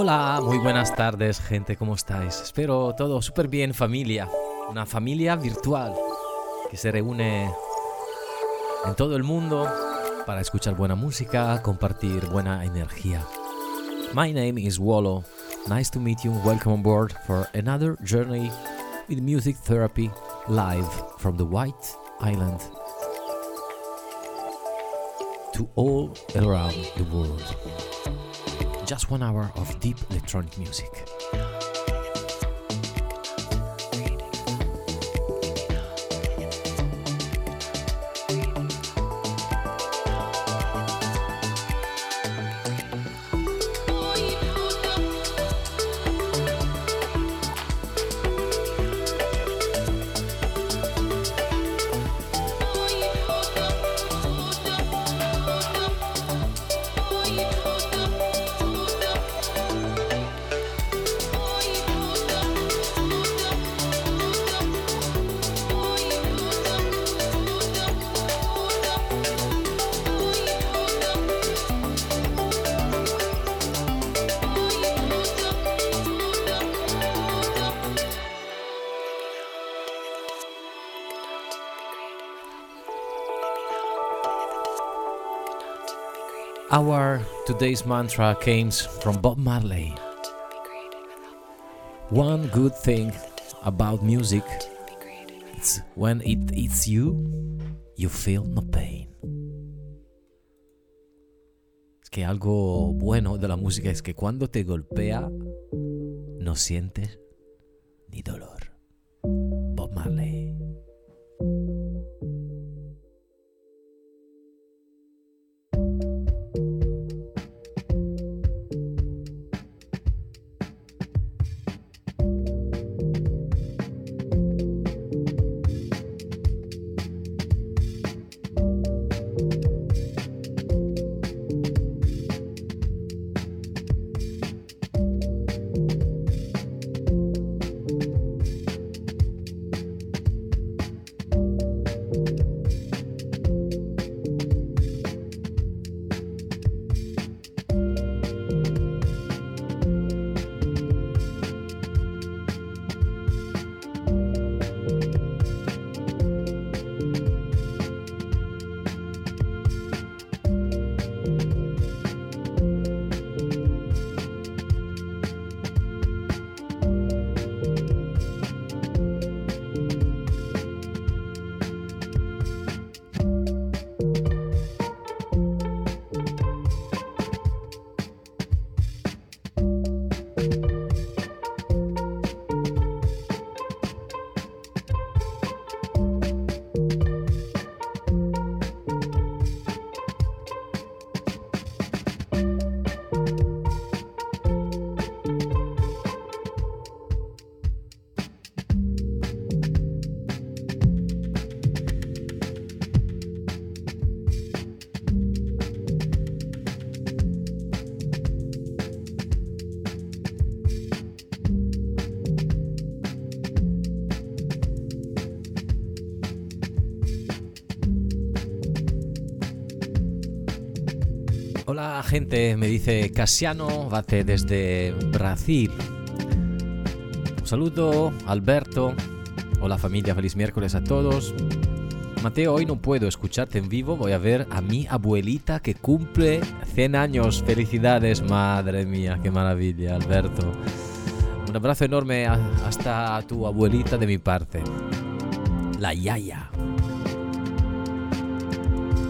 Hola, muy buenas tardes gente, ¿cómo estáis? Espero todo súper bien familia, una familia virtual que se reúne en todo el mundo para escuchar buena música, compartir buena energía. My name is Wallo. Nice to meet you. Welcome on board for another journey with music therapy live from the White Island to all around the world. Just one hour of deep electronic music. Today's mantra comes from Bob Marley. One good thing about music is when it hits you, you feel no pain. Es que algo bueno de la música es que cuando te golpea, no sientes ni dolor. Bob Marley. Gente, me dice Casiano Bate desde Brasil. Un saludo, Alberto. Hola familia, feliz miércoles a todos. Mateo, hoy no puedo escucharte en vivo, voy a ver a mi abuelita que cumple 100 años. Felicidades, madre mía, qué maravilla, Alberto. Un abrazo enorme hasta tu abuelita de mi parte, la Yaya.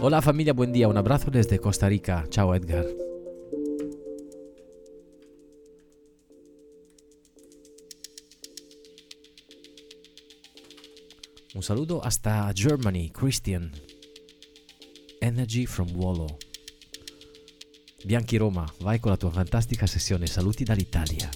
Hola familia, buen día. Un abrazo desde Costa Rica. Chao Edgar. Un saludo hasta Germany, Christian. Energy from Wallo. Bianchi Roma, vai con la tua fantastica sessione. Saluti dall'Italia.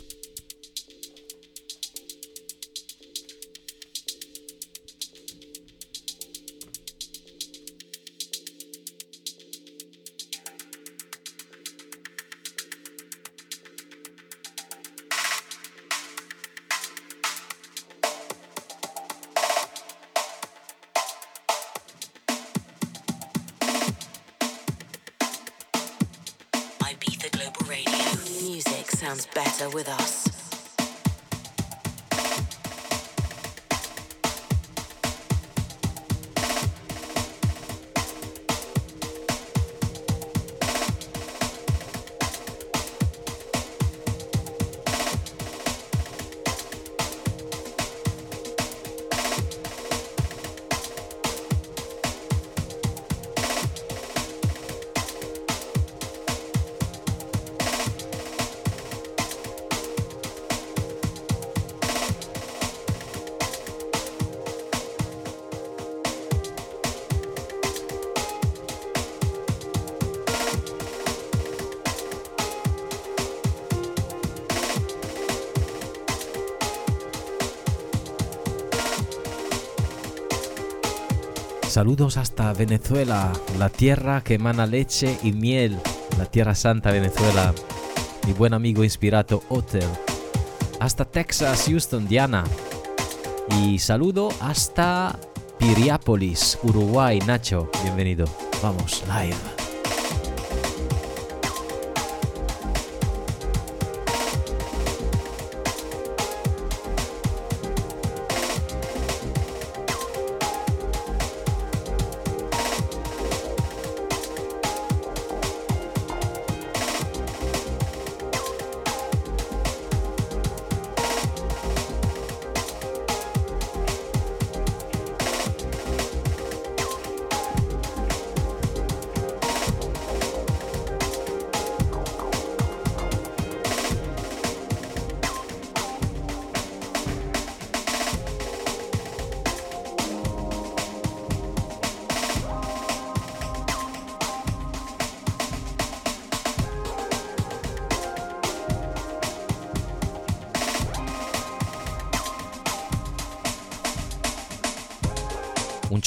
Saludos hasta Venezuela, la tierra que emana leche y miel, la tierra santa Venezuela. Mi buen amigo inspirado Hotel. Hasta Texas, Houston, Diana. Y saludo hasta Piriápolis, Uruguay, Nacho. Bienvenido. Vamos, live.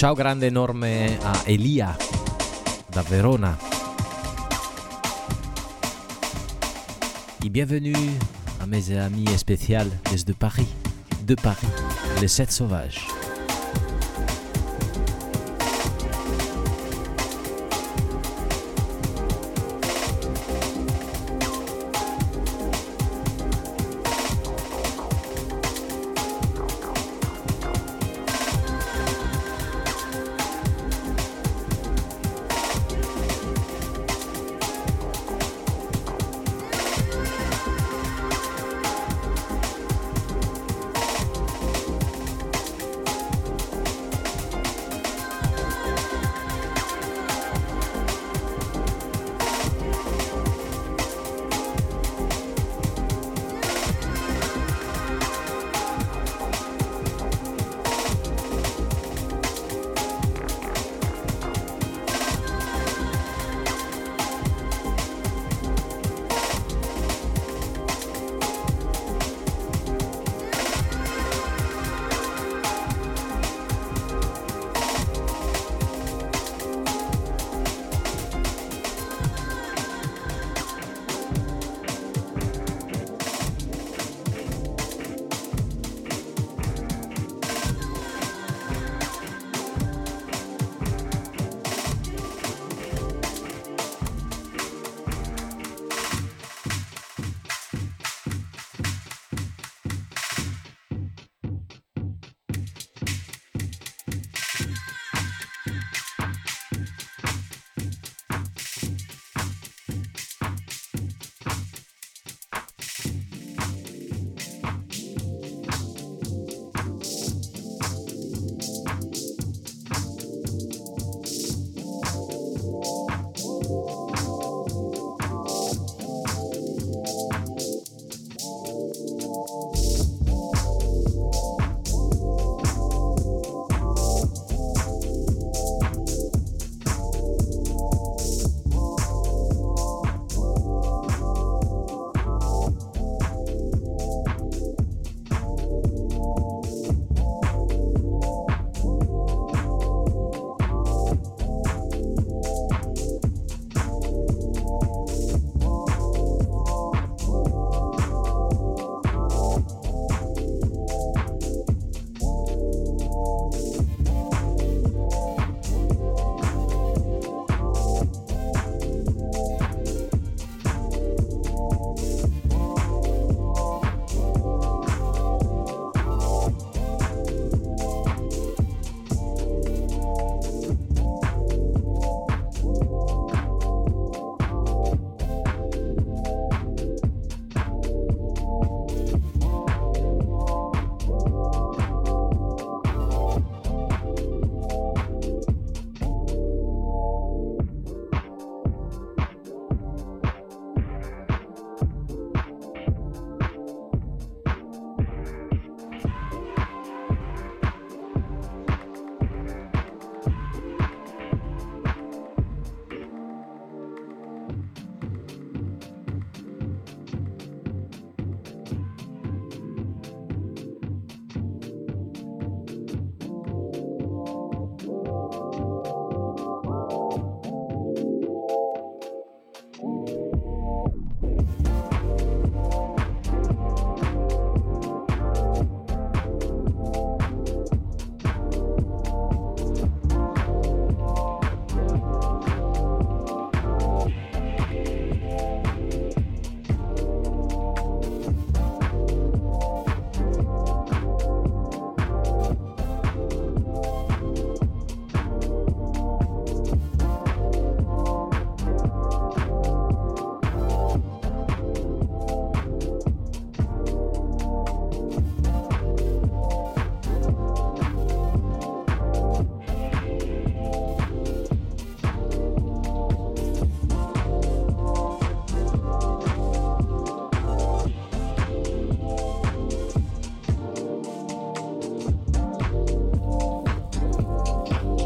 Ciao grande enorme a Elia da Verona. Et bienvenue à mes amis spéciaux de Paris, de Paris, les 7 sauvages.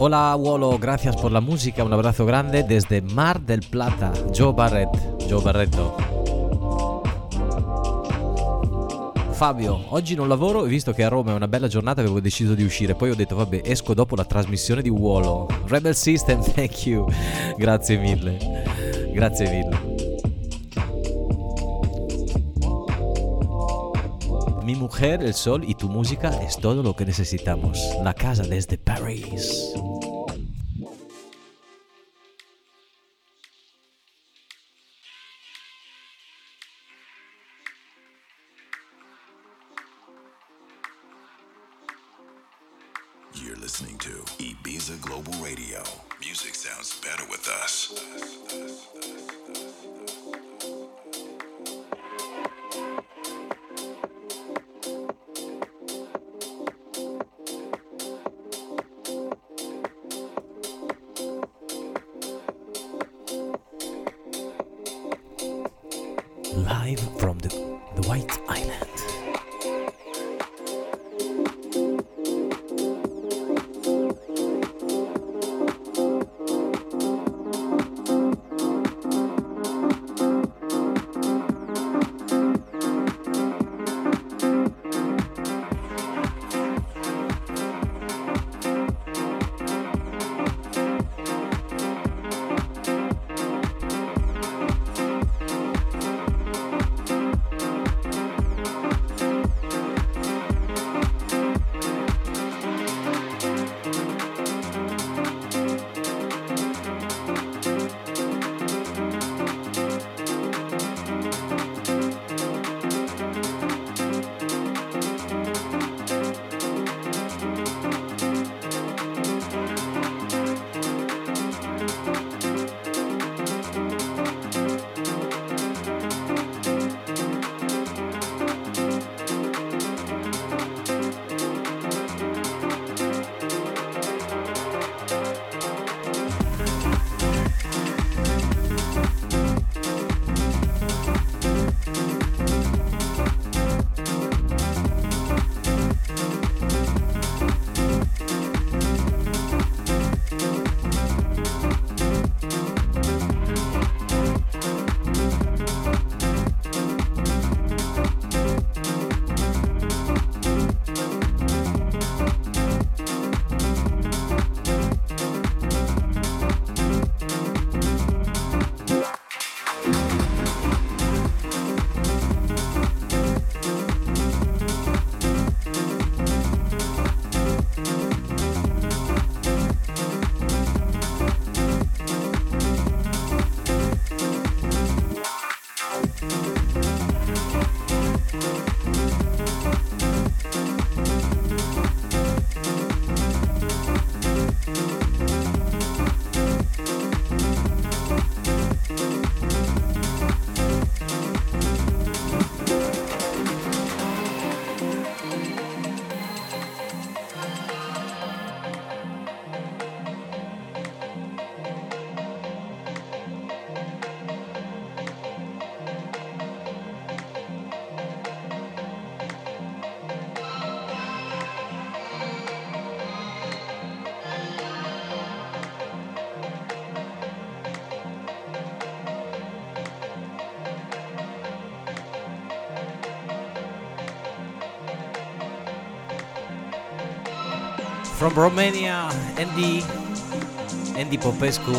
Hola Wolo, gracias por la música, un abrazo grande desde Mar del Plata, Joe Barrett, Joe Barretto. Fabio, oggi non lavoro e visto che a Roma è una bella giornata avevo deciso di uscire, poi ho detto vabbè esco dopo la trasmissione di Wolo. Rebel System, thank you, grazie mille, grazie mille. Mi mujer, el sol y tu música es todo lo que necesitamos. La casa desde París. live from the Romania, Andy, Andy Popescu.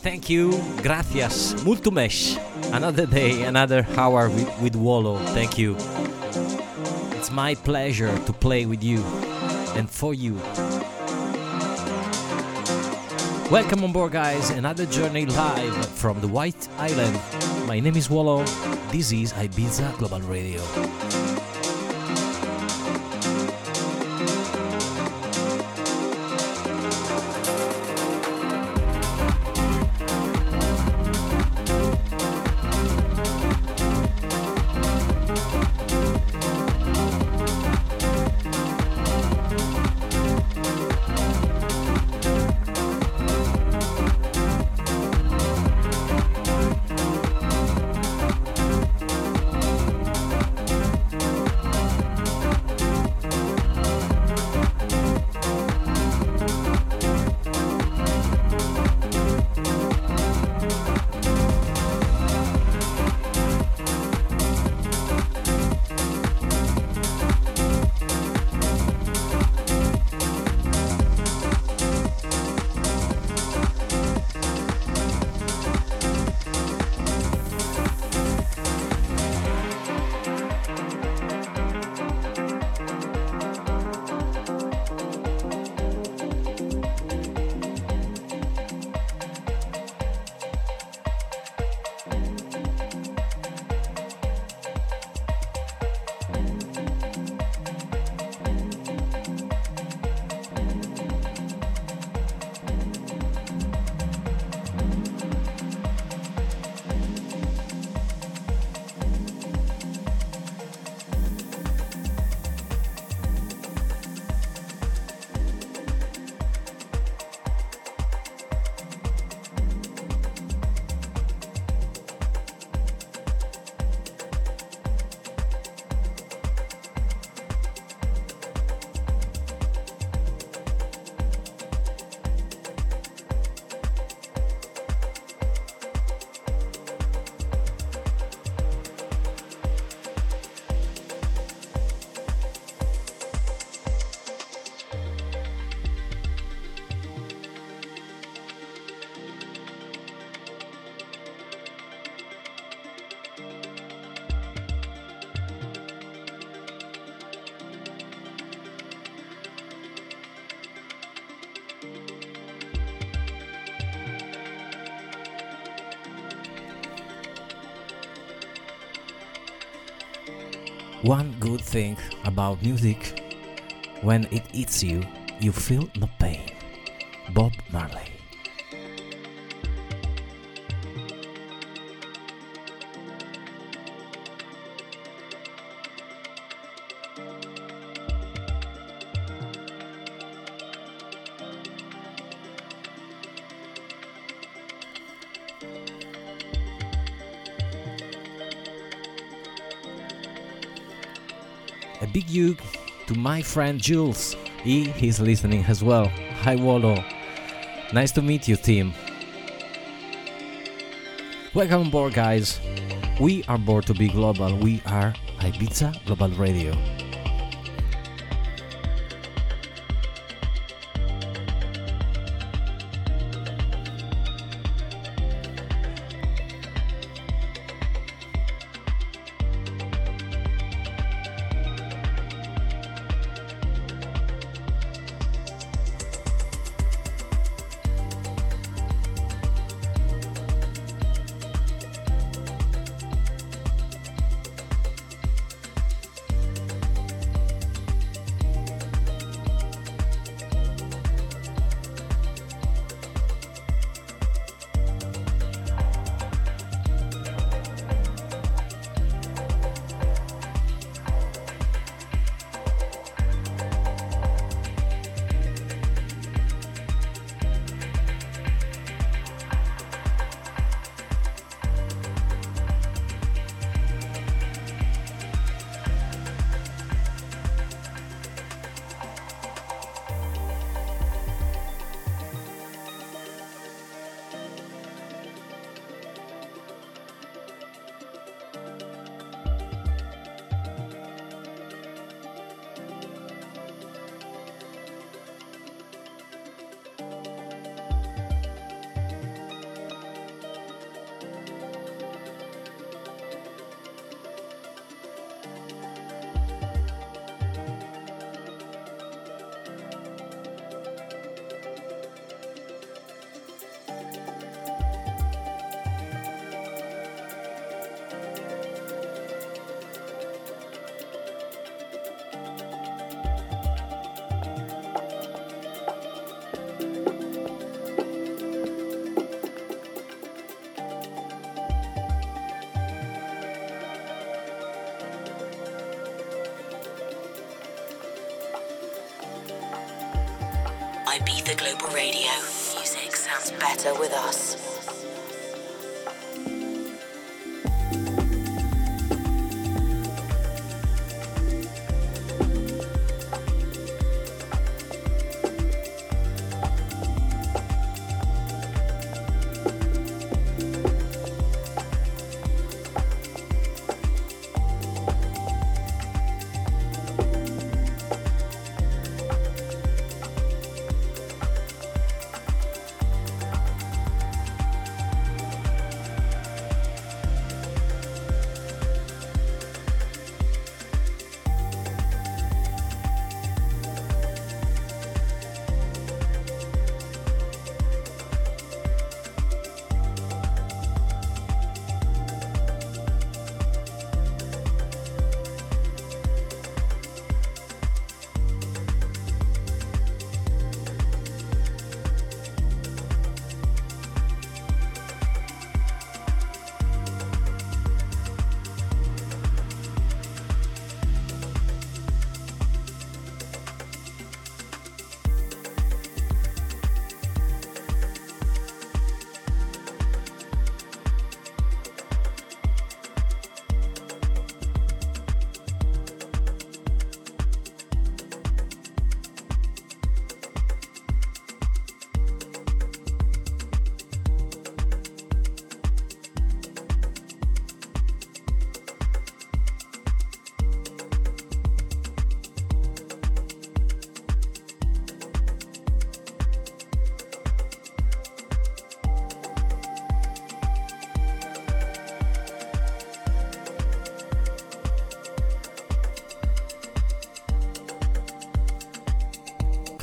Thank you, gracias, multumesh. Another day, another hour with, with Wolo. Thank you. It's my pleasure to play with you and for you. Welcome on board, guys. Another journey live from the White Island. My name is Wolo. This is Ibiza Global Radio. One good thing about music when it eats you, you feel no pain. Bob Marley. My friend Jules. He is listening as well. Hi Wallo. Nice to meet you, team. Welcome aboard, guys. We are born to be global. We are Ibiza Global Radio. Ibiza Global Radio. Music sounds better with us.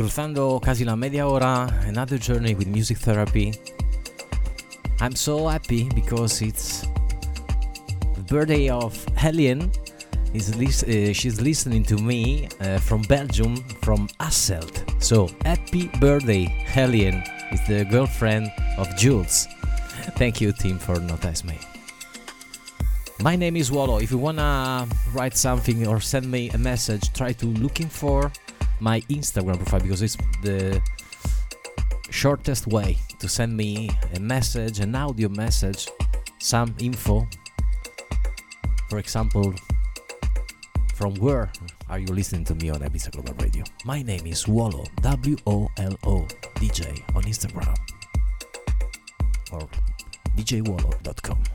Cruzando casi la media hora, another journey with music therapy. I'm so happy because it's the birthday of Helien. is uh, she's listening to me uh, from Belgium, from Asselt. So happy birthday, Helene is the girlfriend of Jules. Thank you, team, for notice me. My name is Wallo. If you wanna write something or send me a message, try to looking for my Instagram profile because it's the shortest way to send me a message, an audio message, some info. For example, from where are you listening to me on Ibiza Global Radio? My name is Wallo, W O L O DJ on Instagram or djwallo.com.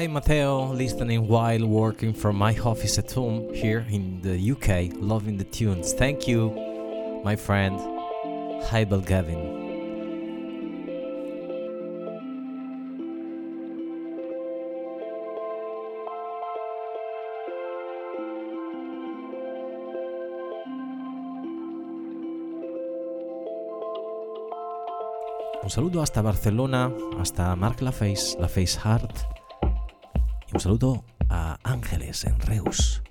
Hi, Matteo, listening while working from my office at home here in the UK, loving the tunes. Thank you, my friend. Hi, Gavin. Un saludo hasta Barcelona, hasta Marc Laface, Laface Heart. Un saludo a Ángeles en Reus.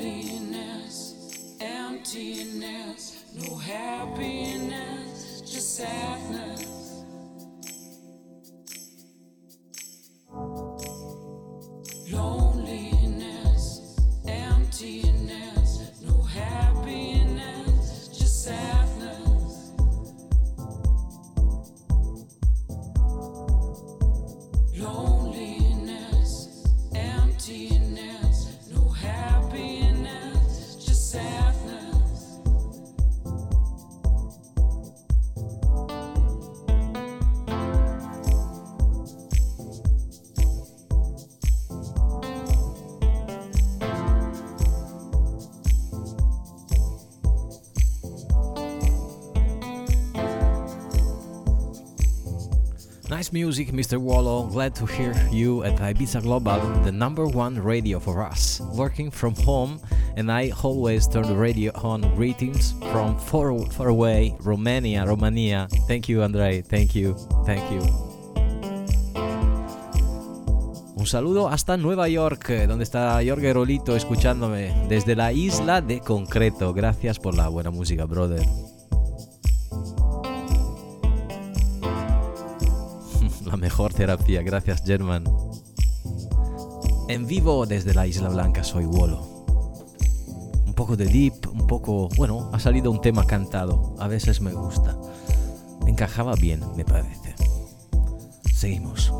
loneliness, emptiness, no happiness, just sadness. Nice music, Mr. Wallo. Glad to hear you at Ibiza Global, the number one radio for us. Working from home, and I always turn the radio on. Greetings from far, far away, Romania, Romania. Thank you, Andrei. Thank you. Thank you. Un saludo hasta Nueva York, eh, donde está Jorge Rolito escuchándome desde la isla de Concreto. Gracias por la buena música, brother. Gracias, German. En vivo desde la Isla Blanca soy Wolo. Un poco de deep, un poco... Bueno, ha salido un tema cantado. A veces me gusta. Encajaba bien, me parece. Seguimos.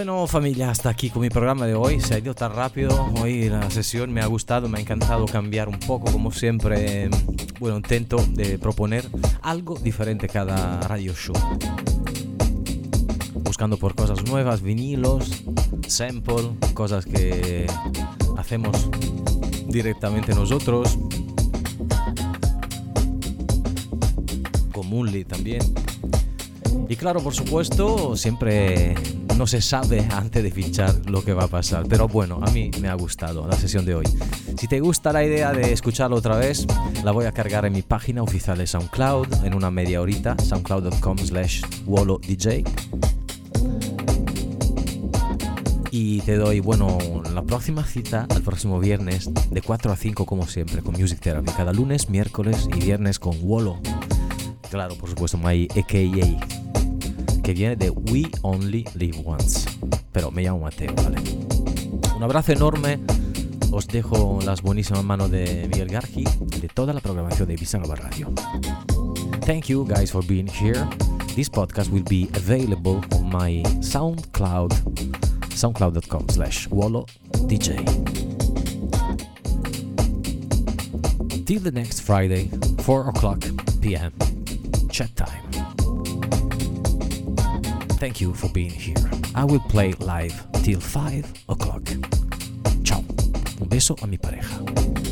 Bueno familia, hasta aquí con mi programa de hoy. Se ha ido tan rápido. Hoy la sesión me ha gustado, me ha encantado cambiar un poco, como siempre. Bueno, intento de proponer algo diferente cada radio show. Buscando por cosas nuevas, vinilos, sample, cosas que hacemos directamente nosotros. Comúnly también. Y claro, por supuesto, siempre no se sabe antes de fichar lo que va a pasar. Pero bueno, a mí me ha gustado la sesión de hoy. Si te gusta la idea de escucharlo otra vez, la voy a cargar en mi página oficial de SoundCloud en una media horita, soundcloud.com slash DJ. Y te doy, bueno, la próxima cita al próximo viernes de 4 a 5 como siempre con Music Therapy. Cada lunes, miércoles y viernes con Wolo. Claro, por supuesto, my AKA que viene de We Only Live Once. Pero me llamo Mateo, ¿vale? Un abrazo enorme. Os dejo las buenísimas manos de Miguel Gargi de toda la programación de Ibiza Nova Radio. Thank you guys for being here. This podcast will be available on my SoundCloud, soundcloud.com slash DJ. Till the next Friday, 4 o'clock p.m. Chat time. Thank you for being here. I will play live till 5 o'clock. Ciao. Un beso a mi pareja.